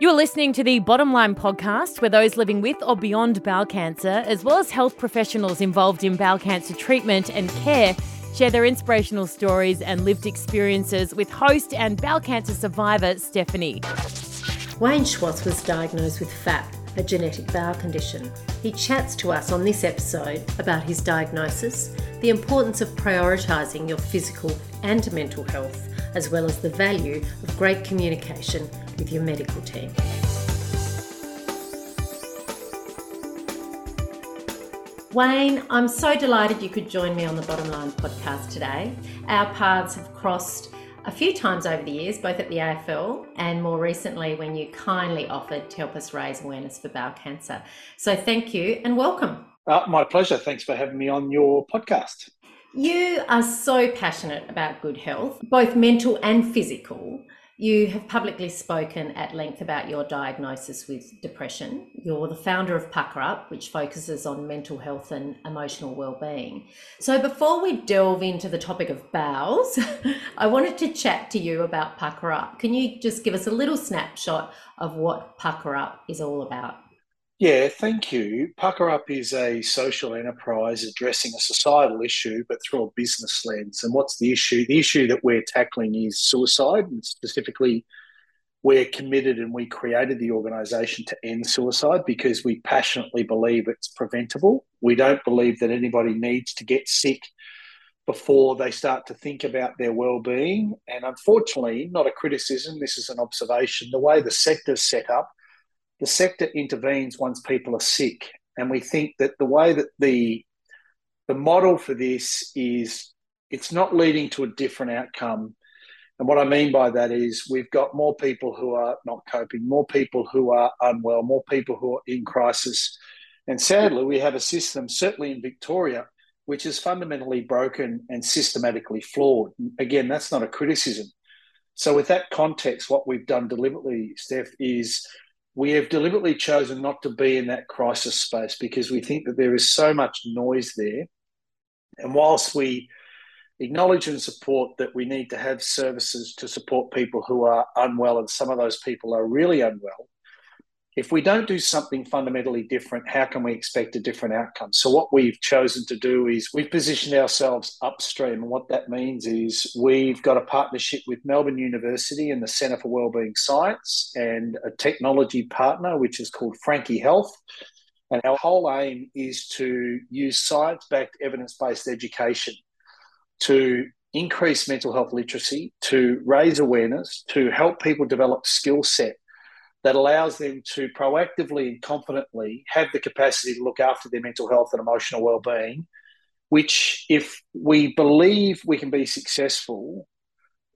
You're listening to the Bottom Line podcast, where those living with or beyond bowel cancer, as well as health professionals involved in bowel cancer treatment and care, share their inspirational stories and lived experiences with host and bowel cancer survivor Stephanie. Wayne Schwass was diagnosed with FAP, a genetic bowel condition. He chats to us on this episode about his diagnosis, the importance of prioritising your physical and mental health, as well as the value of great communication with your medical team. Wayne, I'm so delighted you could join me on the Bottom Line podcast today. Our paths have crossed a few times over the years, both at the AFL and more recently when you kindly offered to help us raise awareness for bowel cancer. So thank you and welcome. Uh, my pleasure. Thanks for having me on your podcast. You are so passionate about good health, both mental and physical. You have publicly spoken at length about your diagnosis with depression. You're the founder of PukaUp, which focuses on mental health and emotional well-being. So before we delve into the topic of bowels, I wanted to chat to you about PukaUp. Can you just give us a little snapshot of what PukaUp is all about? Yeah, thank you. PukaUp is a social enterprise addressing a societal issue, but through a business lens. And what's the issue? The issue that we're tackling is suicide, and specifically, we're committed and we created the organisation to end suicide because we passionately believe it's preventable. We don't believe that anybody needs to get sick before they start to think about their well-being. And unfortunately, not a criticism, this is an observation. The way the sector's set up the sector intervenes once people are sick. And we think that the way that the the model for this is it's not leading to a different outcome. And what I mean by that is we've got more people who are not coping, more people who are unwell, more people who are in crisis. And sadly, we have a system, certainly in Victoria, which is fundamentally broken and systematically flawed. Again, that's not a criticism. So, with that context, what we've done deliberately, Steph, is we have deliberately chosen not to be in that crisis space because we think that there is so much noise there. And whilst we acknowledge and support that we need to have services to support people who are unwell, and some of those people are really unwell, if we don't do something fundamentally different, how can we expect a different outcome? So, what we've chosen to do is we've positioned ourselves upstream. And what that means is we've got a partnership with Melbourne University and the Centre for Wellbeing Science and a technology partner, which is called Frankie Health. And our whole aim is to use science backed evidence based education to increase mental health literacy, to raise awareness, to help people develop skill set that allows them to proactively and confidently have the capacity to look after their mental health and emotional well-being which if we believe we can be successful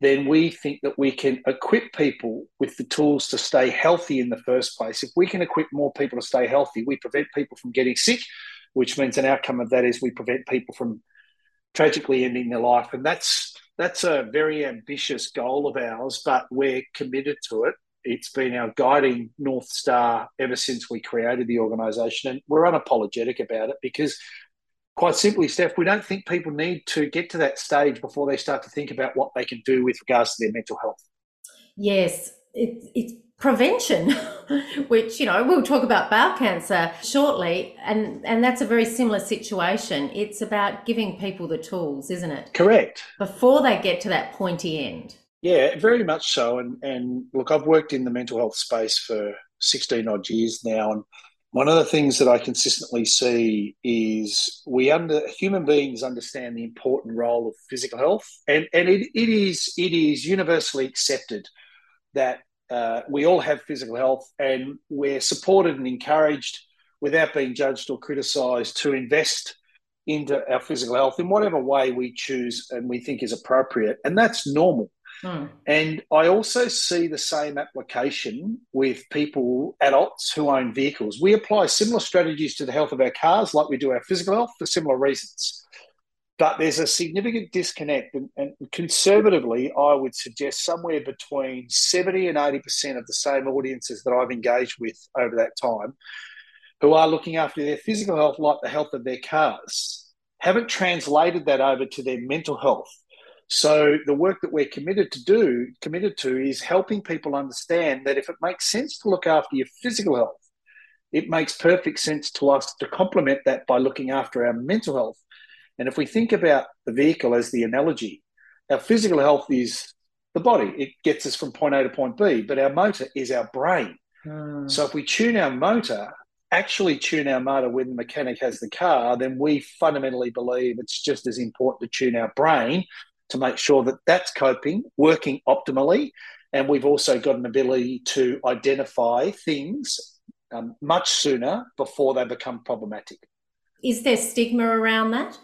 then we think that we can equip people with the tools to stay healthy in the first place. If we can equip more people to stay healthy we prevent people from getting sick which means an outcome of that is we prevent people from tragically ending their life. And that's that's a very ambitious goal of ours but we're committed to it it's been our guiding north star ever since we created the organisation, and we're unapologetic about it because, quite simply, Steph, we don't think people need to get to that stage before they start to think about what they can do with regards to their mental health. Yes, it, it's prevention, which you know we'll talk about bowel cancer shortly, and and that's a very similar situation. It's about giving people the tools, isn't it? Correct. Before they get to that pointy end. Yeah, very much so. And and look, I've worked in the mental health space for 16 odd years now. And one of the things that I consistently see is we under human beings understand the important role of physical health. And and it, it is it is universally accepted that uh, we all have physical health and we're supported and encouraged without being judged or criticized to invest into our physical health in whatever way we choose and we think is appropriate. And that's normal. Hmm. And I also see the same application with people, adults who own vehicles. We apply similar strategies to the health of our cars, like we do our physical health, for similar reasons. But there's a significant disconnect. And, and conservatively, I would suggest somewhere between 70 and 80% of the same audiences that I've engaged with over that time who are looking after their physical health like the health of their cars haven't translated that over to their mental health So the work that we're committed to do, committed to, is helping people understand that if it makes sense to look after your physical health, it makes perfect sense to us to complement that by looking after our mental health. And if we think about the vehicle as the analogy, our physical health is the body. It gets us from point A to point B, but our motor is our brain. Mm. So if we tune our motor, actually tune our motor when the mechanic has the car, then we fundamentally believe it's just as important to tune our brain to make sure that that's coping, working optimally. And we've also got an ability to identify things um, much sooner before they become problematic. Is there stigma around that?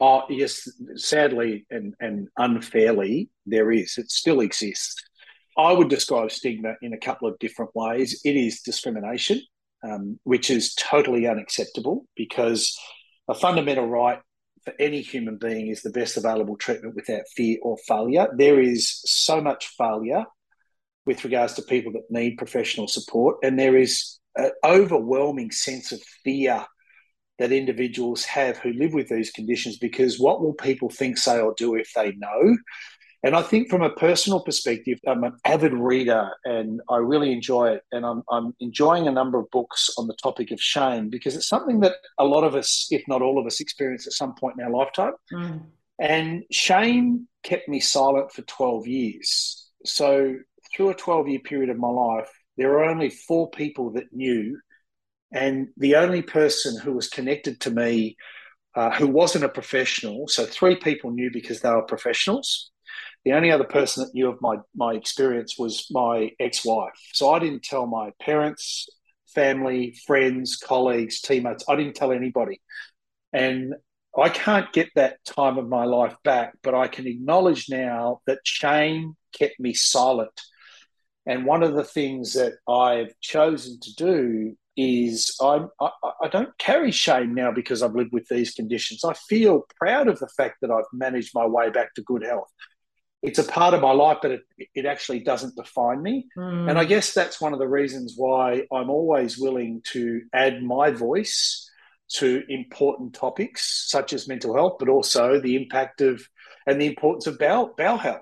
Oh, yes, sadly and, and unfairly, there is. It still exists. I would describe stigma in a couple of different ways. It is discrimination, um, which is totally unacceptable because a fundamental right for any human being is the best available treatment without fear or failure. There is so much failure with regards to people that need professional support, and there is an overwhelming sense of fear that individuals have who live with these conditions because what will people think, say, or do if they know? And I think from a personal perspective, I'm an avid reader and I really enjoy it. And I'm, I'm enjoying a number of books on the topic of shame because it's something that a lot of us, if not all of us, experience at some point in our lifetime. Mm. And shame kept me silent for 12 years. So through a 12 year period of my life, there were only four people that knew. And the only person who was connected to me uh, who wasn't a professional, so three people knew because they were professionals the only other person that knew of my my experience was my ex-wife. So I didn't tell my parents, family, friends, colleagues, teammates. I didn't tell anybody. And I can't get that time of my life back, but I can acknowledge now that shame kept me silent. And one of the things that I've chosen to do is I, I, I don't carry shame now because I've lived with these conditions. I feel proud of the fact that I've managed my way back to good health it's a part of my life, but it, it actually doesn't define me. Mm. And I guess that's one of the reasons why I'm always willing to add my voice to important topics such as mental health, but also the impact of and the importance of bowel, bowel health.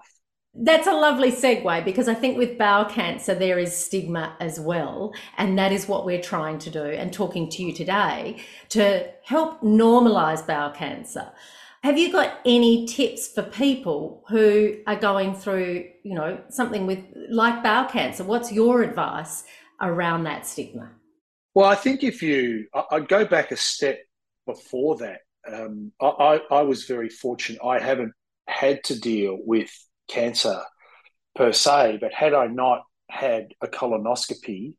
That's a lovely segue because I think with bowel cancer, there is stigma as well. And that is what we're trying to do and talking to you today to help normalize bowel cancer. Have you got any tips for people who are going through, you know, something with like bowel cancer? What's your advice around that stigma? Well, I think if you, I'd go back a step before that. Um, I, I was very fortunate. I haven't had to deal with cancer per se, but had I not had a colonoscopy,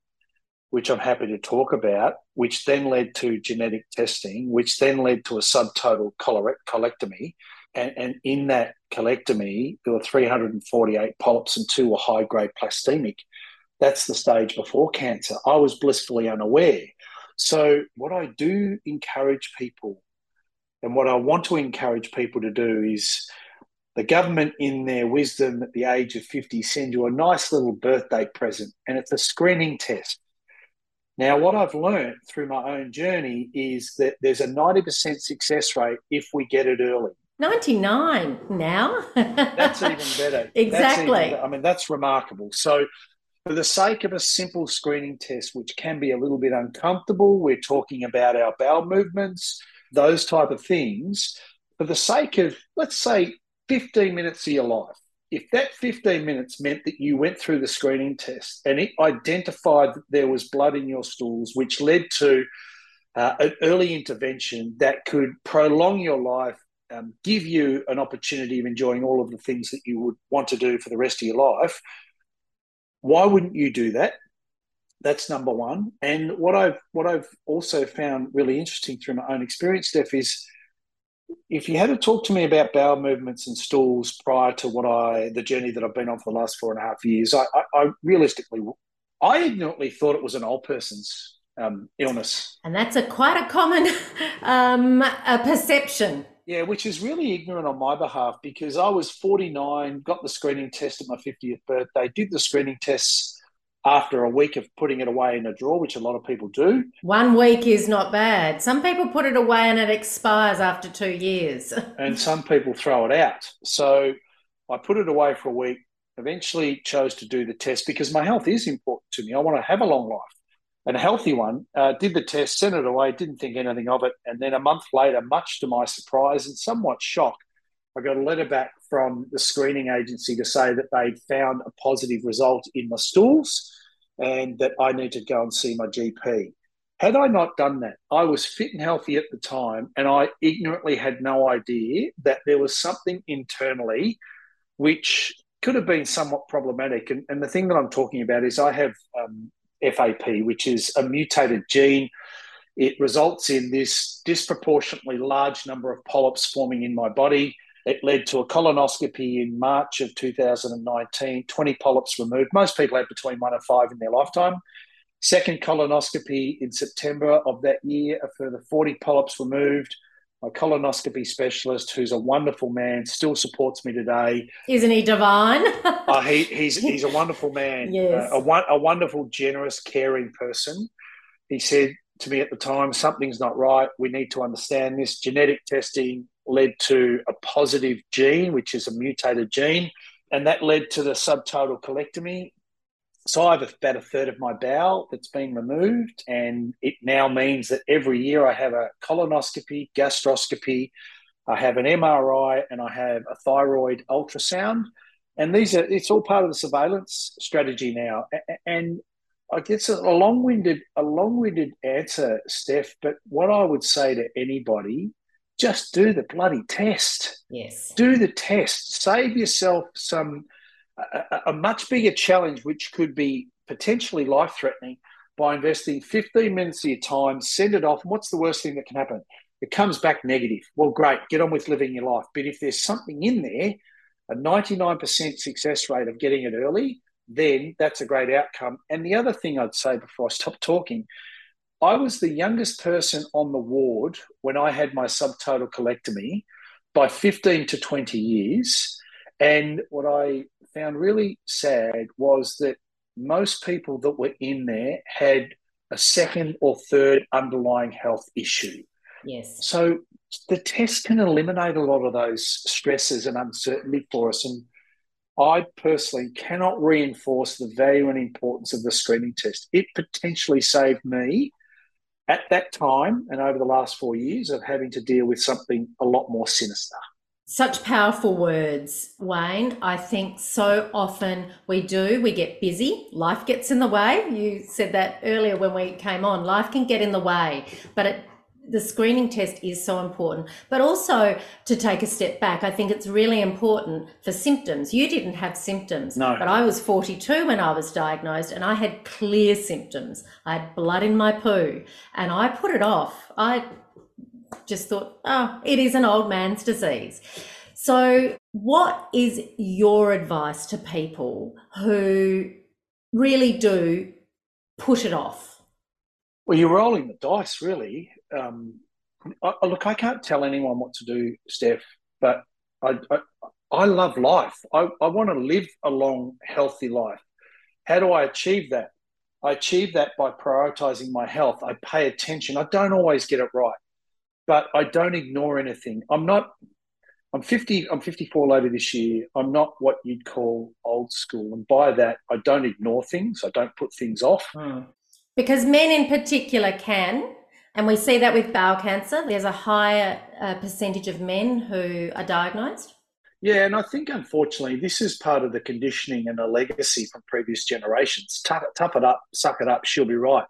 which I'm happy to talk about, which then led to genetic testing, which then led to a subtotal colectomy. And, and in that colectomy, there were 348 polyps and two were high grade dysplastic. That's the stage before cancer. I was blissfully unaware. So, what I do encourage people, and what I want to encourage people to do is the government, in their wisdom at the age of 50, send you a nice little birthday present, and it's a screening test. Now, what I've learned through my own journey is that there's a 90% success rate if we get it early. 99 now. that's even better. Exactly. Even, I mean, that's remarkable. So, for the sake of a simple screening test, which can be a little bit uncomfortable, we're talking about our bowel movements, those type of things. For the sake of, let's say, 15 minutes of your life, if that 15 minutes meant that you went through the screening test and it identified that there was blood in your stools, which led to uh, an early intervention that could prolong your life, um, give you an opportunity of enjoying all of the things that you would want to do for the rest of your life, why wouldn't you do that? That's number one. And what I've what I've also found really interesting through my own experience, Steph, is if you had to talk to me about bowel movements and stools prior to what I the journey that I've been on for the last four and a half years, I, I, I realistically, I ignorantly thought it was an old person's um, illness, and that's a quite a common um, a perception. Yeah, which is really ignorant on my behalf because I was 49, got the screening test at my 50th birthday, did the screening tests after a week of putting it away in a drawer, which a lot of people do. One week is not bad. Some people put it away and it expires after two years. and some people throw it out. So I put it away for a week, eventually chose to do the test because my health is important to me. I want to have a long life and a healthy one. Uh, did the test, sent it away, didn't think anything of it. And then a month later, much to my surprise and somewhat shock, I got a letter back from the screening agency to say that they'd found a positive result in my stools and that I need to go and see my GP. Had I not done that, I was fit and healthy at the time, and I ignorantly had no idea that there was something internally which could have been somewhat problematic. And, and the thing that I'm talking about is I have um, FAP, which is a mutated gene. It results in this disproportionately large number of polyps forming in my body. It led to a colonoscopy in March of 2019, 20 polyps removed. Most people have between one and five in their lifetime. Second colonoscopy in September of that year, a further 40 polyps removed. My colonoscopy specialist, who's a wonderful man, still supports me today. Isn't he divine? uh, he, he's, he's a wonderful man, yes. uh, a, a wonderful, generous, caring person. He said to me at the time, something's not right. We need to understand this. Genetic testing led to a positive gene, which is a mutated gene, and that led to the subtotal colectomy. So I have about a third of my bowel that's been removed, and it now means that every year I have a colonoscopy, gastroscopy, I have an MRI, and I have a thyroid ultrasound. And these are it's all part of the surveillance strategy now. And I guess a long-winded, a long-winded answer, Steph. But what I would say to anybody, just do the bloody test. Yes. Do the test. Save yourself some a, a much bigger challenge, which could be potentially life threatening, by investing 15 minutes of your time, send it off. And what's the worst thing that can happen? It comes back negative. Well, great, get on with living your life. But if there's something in there, a 99% success rate of getting it early, then that's a great outcome. And the other thing I'd say before I stop talking, I was the youngest person on the ward when I had my subtotal colectomy by 15 to 20 years. And what I found really sad was that most people that were in there had a second or third underlying health issue. Yes. So the test can eliminate a lot of those stresses and uncertainty for us. And I personally cannot reinforce the value and importance of the screening test. It potentially saved me at that time and over the last four years of having to deal with something a lot more sinister. Such powerful words, Wayne. I think so often we do, we get busy, life gets in the way. You said that earlier when we came on. Life can get in the way, but it, the screening test is so important. But also to take a step back, I think it's really important for symptoms. You didn't have symptoms, no. but I was 42 when I was diagnosed and I had clear symptoms. I had blood in my poo and I put it off. I just thought, oh, it is an old man's disease. So, what is your advice to people who really do put it off? Well, you're rolling the dice, really. Um, I, look, I can't tell anyone what to do, Steph, but I, I, I love life. I, I want to live a long, healthy life. How do I achieve that? I achieve that by prioritizing my health. I pay attention. I don't always get it right but I don't ignore anything. I'm not. I'm 50. I'm 54 later this year. I'm not what you'd call old school, and by that, I don't ignore things. I don't put things off. Mm. Because men in particular can, and we see that with bowel cancer. There's a higher uh, percentage of men who are diagnosed. Yeah, and I think unfortunately this is part of the conditioning and a legacy from previous generations. Tough, tough it up, suck it up, she'll be right.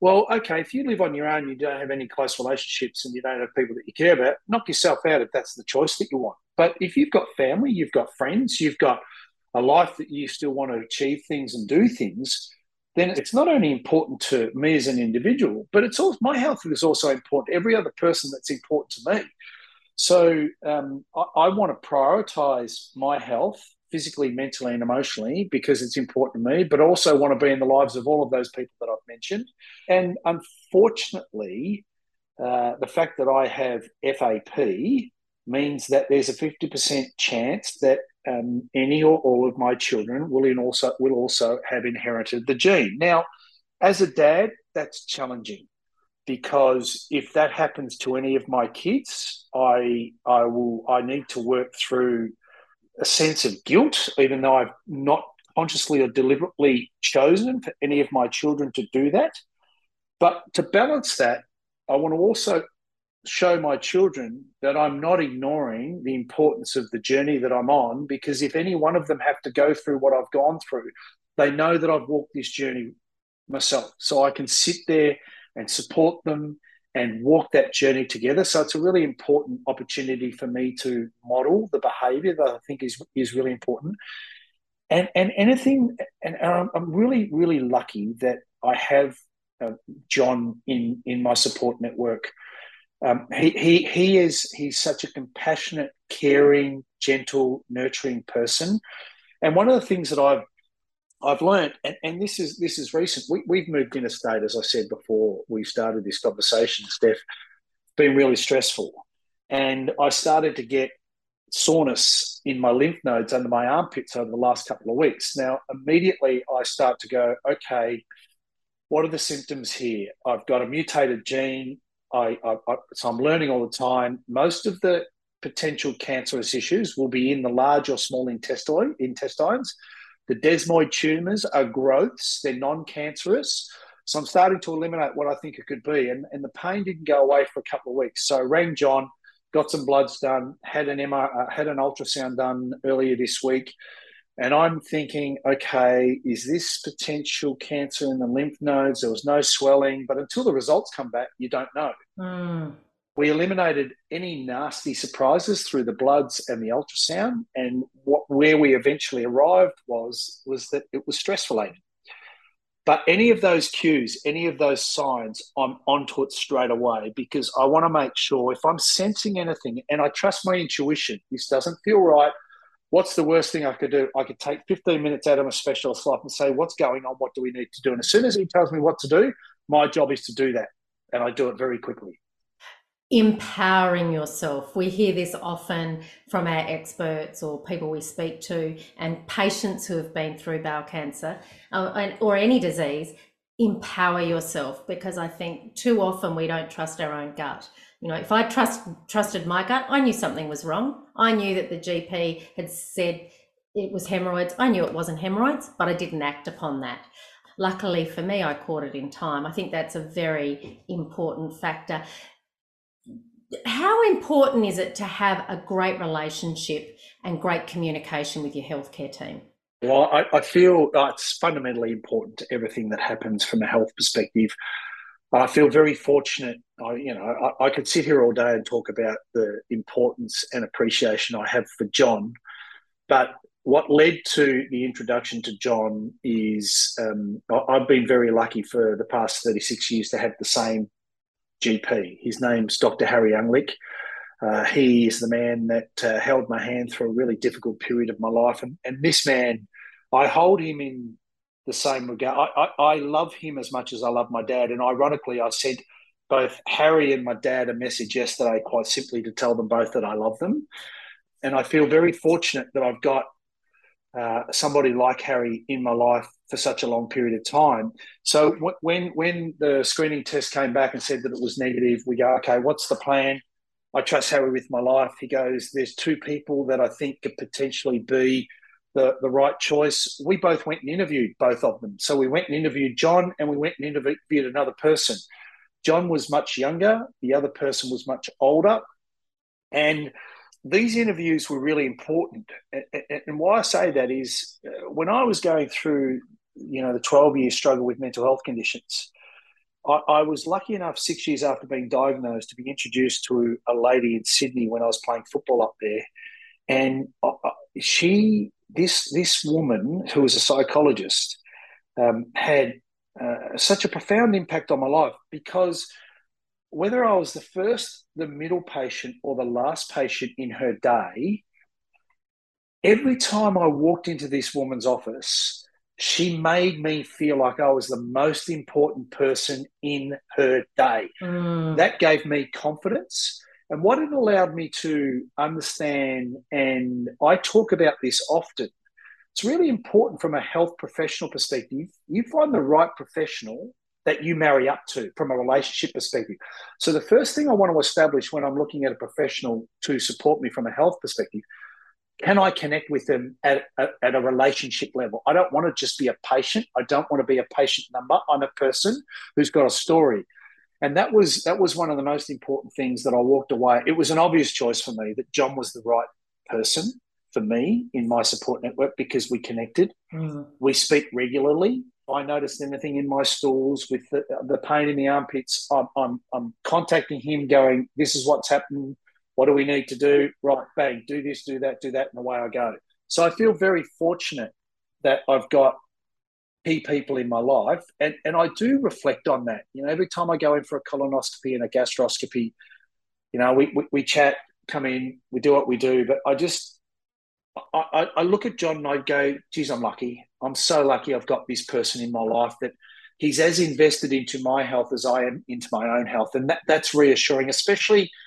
Well, okay, if you live on your own, you don't have any close relationships and you don't have people that you care about, knock yourself out if that's the choice that you want. But if you've got family, you've got friends, you've got a life that you still want to achieve things and do things, then it's not only important to me as an individual, but it's also my health is also important. Every other person that's important to me. So um, I, I want to prioritize my health physically, mentally, and emotionally because it's important to me, but also want to be in the lives of all of those people that I've mentioned. And unfortunately, uh, the fact that I have FAP means that there's a 50% chance that um, any or all of my children will in also will also have inherited the gene. Now, as a dad, that's challenging because if that happens to any of my kids, I I will I need to work through a sense of guilt, even though I've not consciously or deliberately chosen for any of my children to do that. But to balance that, I want to also show my children that I'm not ignoring the importance of the journey that I'm on because if any one of them have to go through what I've gone through, they know that I've walked this journey myself. So I can sit there and support them and walk that journey together. So it's a really important opportunity for me to model the behavior that I think is is really important. And and anything and I'm really really lucky that I have uh, John in in my support network um, he, he, he is he's such a compassionate, caring, gentle, nurturing person. And one of the things that I've I've learned, and, and this is this is recent. We, we've moved interstate, as I said before we started this conversation. Steph, been really stressful, and I started to get soreness in my lymph nodes under my armpits over the last couple of weeks. Now, immediately I start to go, okay, what are the symptoms here? I've got a mutated gene. I, I, I, so I'm learning all the time. Most of the potential cancerous issues will be in the large or small intestine, intestines. The desmoid tumors are growths; they're non-cancerous. So I'm starting to eliminate what I think it could be, and, and the pain didn't go away for a couple of weeks. So I rang John, got some bloods done, had an MR, uh, had an ultrasound done earlier this week. And I'm thinking, okay, is this potential cancer in the lymph nodes? There was no swelling, but until the results come back, you don't know. Mm. We eliminated any nasty surprises through the bloods and the ultrasound, and what where we eventually arrived was was that it was stress related. But any of those cues, any of those signs, I'm onto it straight away because I want to make sure if I'm sensing anything and I trust my intuition, this doesn't feel right what's the worst thing I could do? I could take 15 minutes out of my specialist life and say, what's going on? What do we need to do? And as soon as he tells me what to do, my job is to do that. And I do it very quickly. Empowering yourself. We hear this often from our experts or people we speak to, and patients who have been through bowel cancer uh, or any disease. Empower yourself because I think too often we don't trust our own gut you know, if I trust trusted my gut, I knew something was wrong. I knew that the GP had said it was hemorrhoids. I knew it wasn't hemorrhoids, but I didn't act upon that. Luckily for me, I caught it in time. I think that's a very important factor. How important is it to have a great relationship and great communication with your healthcare team? Well, I, I feel uh, it's fundamentally important to everything that happens from a health perspective. I feel very fortunate. I, you know, I, I, could sit here all day and talk about the importance and appreciation I have for John, but what led to the introduction to John is um, I've been very lucky for the past 36 years to have the same GP. His name's Dr. Harry Unglik. Uh, he is the man that uh, held my hand through a really difficult period of my life. And, and this man, I hold him in the same regard. I, I, I, love him as much as I love my dad. And ironically, I sent both Harry and my dad a message yesterday, quite simply to tell them both that I love them. And I feel very fortunate that I've got uh, somebody like Harry in my life for such a long period of time. So w- when when the screening test came back and said that it was negative, we go, okay, what's the plan? I trust Harry with my life. He goes, there's two people that I think could potentially be the, the right choice. We both went and interviewed both of them. So we went and interviewed John and we went and interviewed another person. John was much younger, the other person was much older. And these interviews were really important. And why I say that is uh, when I was going through, you know, the 12 year struggle with mental health conditions, I, I, was lucky enough six years after being diagnosed to be introduced to a lady in Sydney when I was playing football up there. And she this this woman who was a psychologist um, had uh, such a profound impact on my life because whether I was the first, the middle patient, or the last patient in her day, every time I walked into this woman's office, she made me feel like I was the most important person in her day. Mm. That gave me confidence. And what it allowed me to understand, and I talk about this often, it's really important from a health professional perspective. You find the right professional that you marry up to from a relationship perspective. So, the first thing I want to establish when I'm looking at a professional to support me from a health perspective, can I connect with them at, at, at, a relationship level? I don't want to just be a patient. I don't want to be a patient number. I'm a person who's got a story. And that was that was one of the most important things that I walked away. It was an obvious choice for me that John was the right person for me in my support network because we connected. Mm. We speak regularly. I noticed anything in my stools with the, the pain in the armpits. I'm, I'm, I'm contacting him, going, "This is what's happening what do we need to do? Right, bang, do this, do that, do that, and away I go. So I feel very fortunate that I've got key people in my life. And, and I do reflect on that. You know, every time I go in for a colonoscopy and a gastroscopy, you know, we, we, we chat, come in, we do what we do. But I just, I, I look at John and I go, geez, I'm lucky. I'm so lucky I've got this person in my life that he's as invested into my health as I am into my own health. And that, that's reassuring, especially –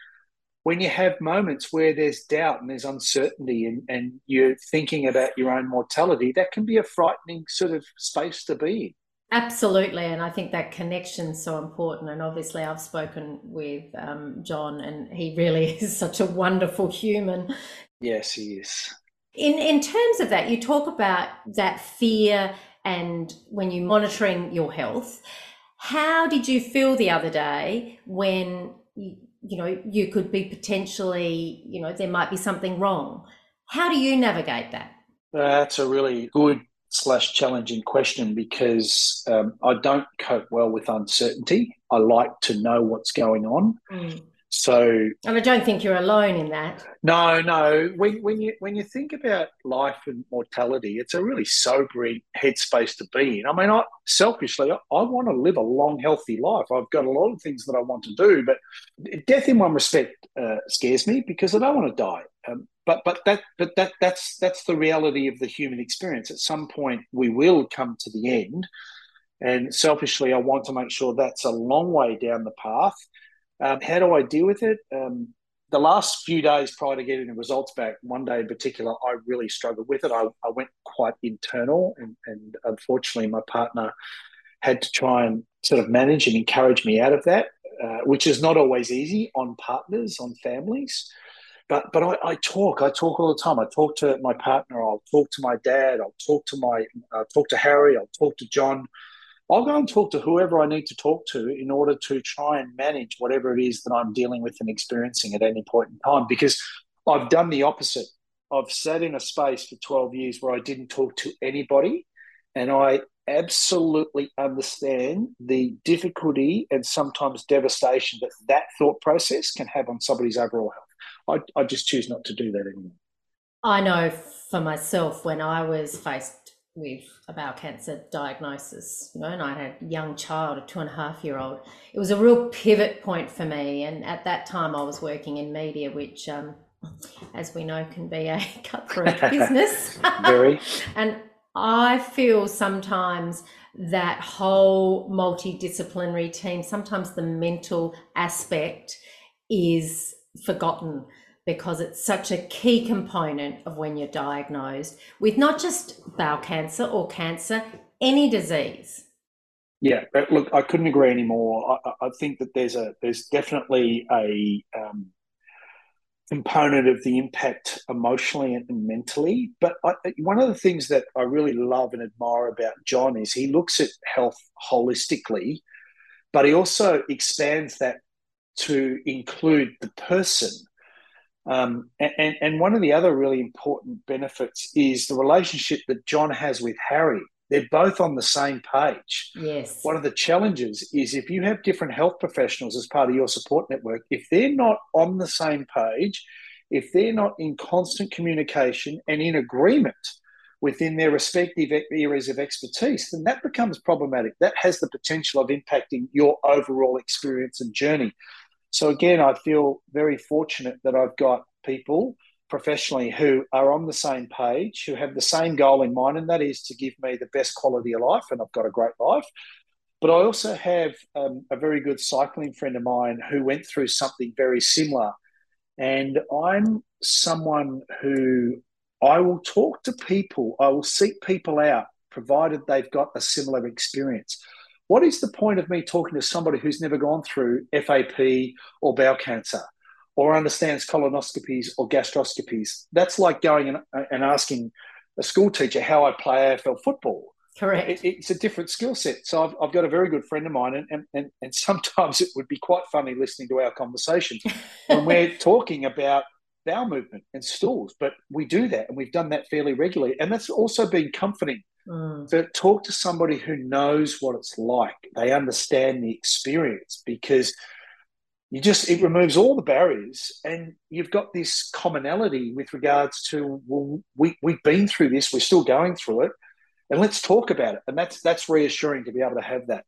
when you have moments where there's doubt and there's uncertainty and, and you're thinking about your own mortality, that can be a frightening sort of space to be in. Absolutely, and I think that connection's so important. And obviously, I've spoken with um, John, and he really is such a wonderful human. Yes, he is. In in terms of that, you talk about that fear, and when you're monitoring your health, how did you feel the other day when you know you could be potentially you know there might be something wrong. How do you navigate that? That's a really good slash challenging question because um, i don't cope well with uncertainty. I like to know what's going on. Mm. So, and I don't think you're alone in that. No, no. When, when you when you think about life and mortality, it's a really sobering headspace to be in. I mean, I selfishly, I, I want to live a long, healthy life. I've got a lot of things that I want to do, but death, in one respect, uh, scares me because I don't want to die. Um, but but that but that that's that's the reality of the human experience. At some point, we will come to the end, and selfishly, I want to make sure that's a long way down the path um, how do I deal with it? Um, the last few days prior to getting the results back, one day in particular, I really struggled with it. I, I went quite internal, and, and unfortunately, my partner had to try and sort of manage and encourage me out of that, uh, which is not always easy on partners, on families. But but I, I, talk, I talk all the time. I talk to my partner. I'll talk to my dad. I'll talk to my, uh, talk to Harry. I'll talk to John. I'll go and talk to whoever I need to talk to in order to try and manage whatever it is that I'm dealing with and experiencing at any point in time. Because I've done the opposite. I've sat in a space for 12 years where I didn't talk to anybody. And I absolutely understand the difficulty and sometimes devastation that that thought process can have on somebody's overall health. I, I just choose not to do that anymore. I know for myself when I was faced with a bowel cancer diagnosis, you know, and I had a young child, a two and a half year old. It was a real pivot point for me. And at that time, I was working in media, which, um, as we know, can be a cutthroat business. Very. and I feel sometimes that whole multidisciplinary team, sometimes the mental aspect is forgotten because it's such a key component of when you're diagnosed with not just bowel cancer or cancer, any disease. Yeah, look, I couldn't agree anymore. I, I think that there's a there's definitely a um, component of the impact emotionally and mentally. But I, one of the things that I really love and admire about John is he looks at health holistically, but he also expands that to include the person um, and, and one of the other really important benefits is the relationship that John has with Harry. They're both on the same page. Yes. One of the challenges is if you have different health professionals as part of your support network, if they're not on the same page, if they're not in constant communication and in agreement within their respective areas of expertise, then that becomes problematic. That has the potential of impacting your overall experience and journey. So again, I feel very fortunate that I've got people professionally who are on the same page, who have the same goal in mind, and that is to give me the best quality of life, and I've got a great life. But I also have um, a very good cycling friend of mine who went through something very similar. And I'm someone who I will talk to people, I will seek people out, provided they've got a similar experience. What is the point of me talking to somebody who's never gone through FAP or bowel cancer? or understands colonoscopies or gastroscopies. That's like going and, and asking a school teacher how I play AFL football. Correct. It, it's a different skill set. So I've, I've got a very good friend of mine, and, and, and, and sometimes it would be quite funny listening to our conversations when we're talking about bowel movement and stools. But we do that, and we've done that fairly regularly. And that's also been comforting mm. to talk to somebody who knows what it's like. They understand the experience because – you just it removes all the barriers and you've got this commonality with regards to well we, we've been through this we're still going through it and let's talk about it and that's that's reassuring to be able to have that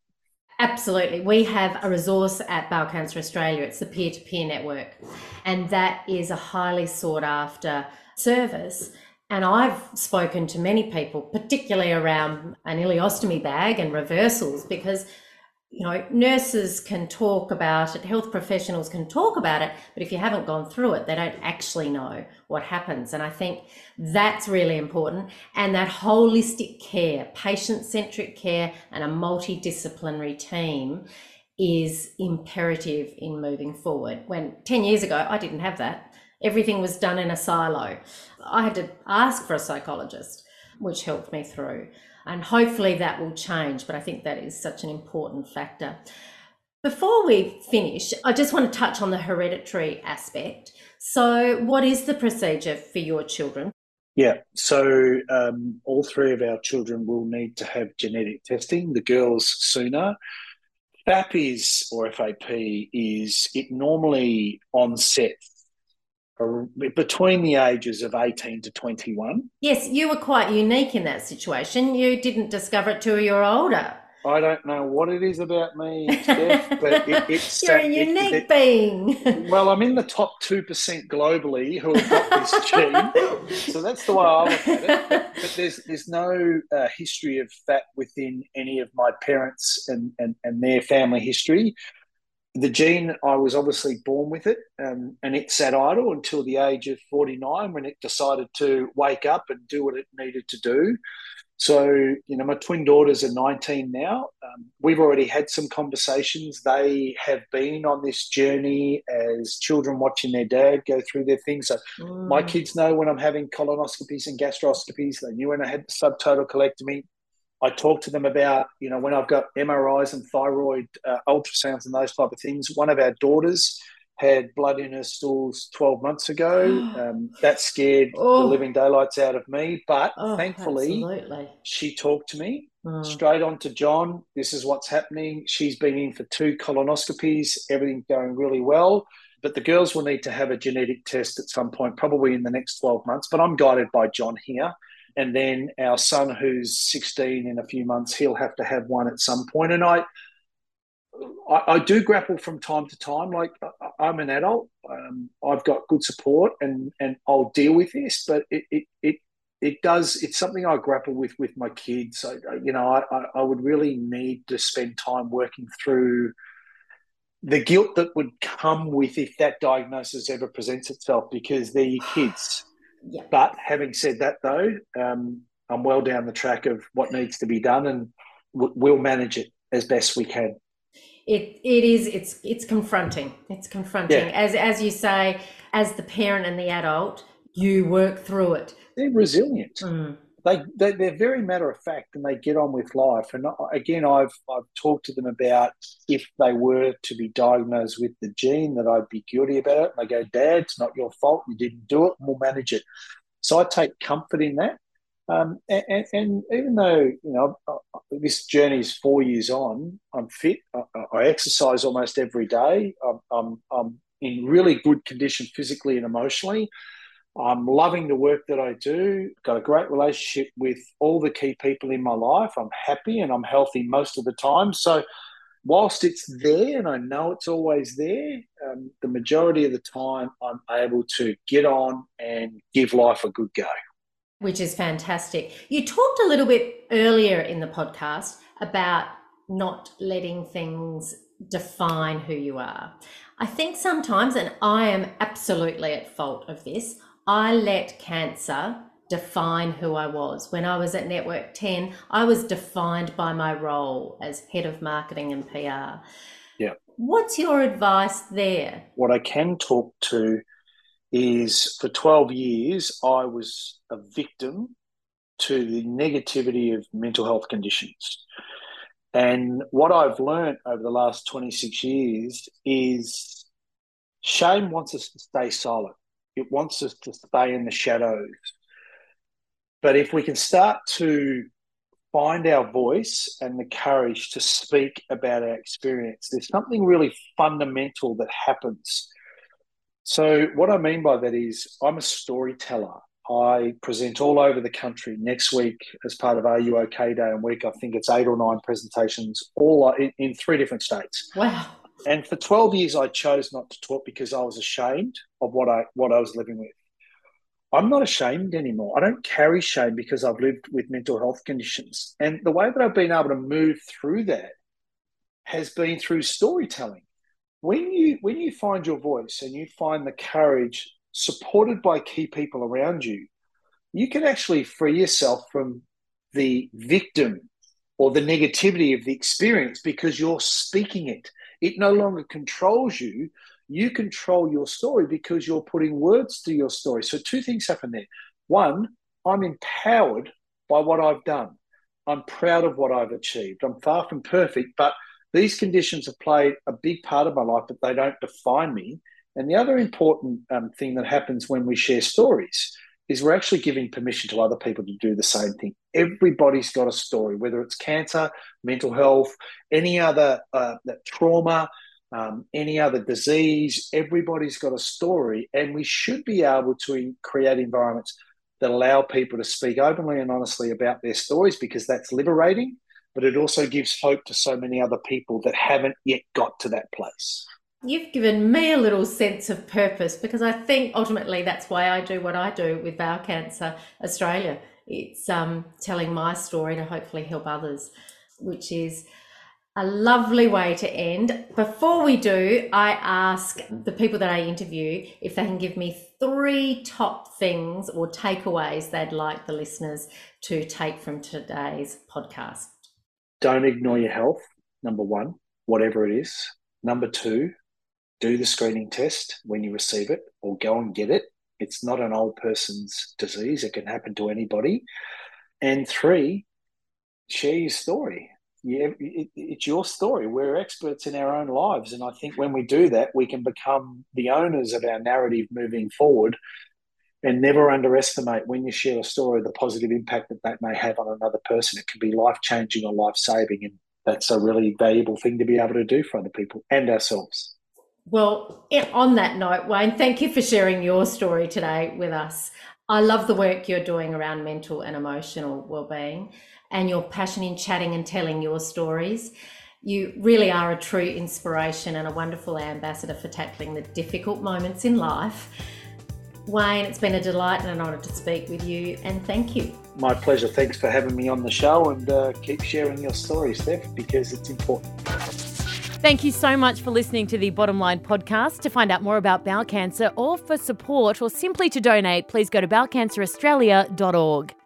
Absolutely. We have a resource at Bowel Cancer Australia. It's the peer to peer network. And that is a highly sought after service. And I've spoken to many people, particularly around an ileostomy bag and reversals, because you know, nurses can talk about it, health professionals can talk about it, but if you haven't gone through it, they don't actually know what happens. And I think that's really important. And that holistic care, patient centric care, and a multidisciplinary team is imperative in moving forward. When 10 years ago, I didn't have that. Everything was done in a silo. I had to ask for a psychologist, which helped me through. And hopefully that will change, but I think that is such an important factor. Before we finish, I just want to touch on the hereditary aspect. So, what is the procedure for your children? Yeah, so um, all three of our children will need to have genetic testing, the girls sooner. FAP is, or FAP is, it normally onsets between the ages of 18 to 21. Yes, you were quite unique in that situation. You didn't discover it till you were older. I don't know what it is about me, Steph, but it, it's you're a unique it, being. well, I'm in the top two percent globally who have got this gene, so that's the way I look at it. But, but there's there's no uh, history of FAP within any of my parents and, and and their family history the gene, I was obviously born with it, um, and it sat idle until the age of 49 when it decided to wake up and do what it needed to do. So, you know, my twin daughters are 19 now. Um, we've already had some conversations. They have been on this journey as children watching their dad go through their things. So, mm. my kids know when I'm having colonoscopies and gastroscopies. They knew when I had the subtotal colectomy. I talk to them about, you know, when I've got MRIs and thyroid uh, ultrasounds and those type of things. One of our daughters had blood in her stools 12 months ago. Um, that scared oh. the living daylights out of me. But oh, thankfully, absolutely. she talked to me mm. straight on to John. This is what's happening. She's been in for two colonoscopies, everything's going really well. But the girls will need to have a genetic test at some point, probably in the next 12 months. But I'm guided by John here and then our son who's 16 in a few months he'll have to have one at some point. And i i, I do grapple from time to time. Like i'm an adult. Um, i've got good support and and i'll deal with this but it it, it it does it's something i grapple with with my kids. So you know I, I would really need to spend time working through the guilt that would come with if that diagnosis ever presents itself because they're your kids yeah. But having said that, though, um, I'm well down the track of what needs to be done, and w- we'll manage it as best we can. It it is it's it's confronting. It's confronting. Yeah. As as you say, as the parent and the adult, you work through it. They're resilient. Mm they, they they're very matter of fact and they get on with life. And again, I've I've talked to them about if they were to be diagnosed with the gene that I'd be guilty about it. And they go, Dad, it's not your fault. You didn't do it. We'll manage it. So I take comfort in that. Um, and, and, even though you know this journey is four years on, I'm fit. I, I exercise almost every day. I'm, I'm, I'm in really good condition physically and emotionally. I'm loving the work that I do. Got a great relationship with all the key people in my life. I'm happy and I'm healthy most of the time. So, whilst it's there and I know it's always there, um, the majority of the time I'm able to get on and give life a good go. Which is fantastic. You talked a little bit earlier in the podcast about not letting things define who you are. I think sometimes, and I am absolutely at fault of this, I let cancer define who I was. When I was at Network 10, I was defined by my role as head of marketing and PR. Yeah. What's your advice there? What I can talk to is for 12 years, I was a victim to the negativity of mental health conditions. And what I've learned over the last 26 years is shame wants us to stay silent. It wants us to stay in the shadows. But if we can start to find our voice and the courage to speak about our experience, there's something really fundamental that happens. So, what I mean by that is, I'm a storyteller. I present all over the country next week as part of Are You OK Day and week. I think it's eight or nine presentations, all in, in three different states. Wow. And for 12 years, I chose not to talk because I was ashamed of what I what I was living with. I'm not ashamed anymore. I don't carry shame because I've lived with mental health conditions. And the way that I've been able to move through that has been through storytelling. When you when you find your voice and you find the courage supported by key people around you, you can actually free yourself from the victim or the negativity of the experience because you're speaking it. It no longer controls you. You control your story because you're putting words to your story. So, two things happen there. One, I'm empowered by what I've done. I'm proud of what I've achieved. I'm far from perfect, but these conditions have played a big part of my life, but they don't define me. And the other important um, thing that happens when we share stories is we're actually giving permission to other people to do the same thing. Everybody's got a story, whether it's cancer, mental health, any other uh, trauma, um, any other disease. Everybody's got a story, and we should be able to create environments that allow people to speak openly and honestly about their stories because that's liberating, but it also gives hope to so many other people that haven't yet got to that place. You've given me a little sense of purpose because I think ultimately that's why I do what I do with Bowel Cancer Australia. It's um, telling my story to hopefully help others, which is a lovely way to end. Before we do, I ask the people that I interview if they can give me three top things or takeaways they'd like the listeners to take from today's podcast. Don't ignore your health, number one, whatever it is. Number two, do the screening test when you receive it or go and get it. It's not an old person's disease, it can happen to anybody. And three, share your story. Yeah, it, it's your story. We're experts in our own lives. And I think when we do that, we can become the owners of our narrative moving forward and never underestimate when you share a story the positive impact that that may have on another person. It can be life changing or life saving. And that's a really valuable thing to be able to do for other people and ourselves. Well, on that note, Wayne, thank you for sharing your story today with us. I love the work you're doing around mental and emotional well-being and your passion in chatting and telling your stories. You really are a true inspiration and a wonderful ambassador for tackling the difficult moments in life. Wayne, it's been a delight and an honour to speak with you, and thank you. My pleasure. Thanks for having me on the show, and uh, keep sharing your story, Steph, because it's important. Thank you so much for listening to the Bottom Line podcast. To find out more about bowel cancer or for support or simply to donate, please go to bowelcanceraustralia.org.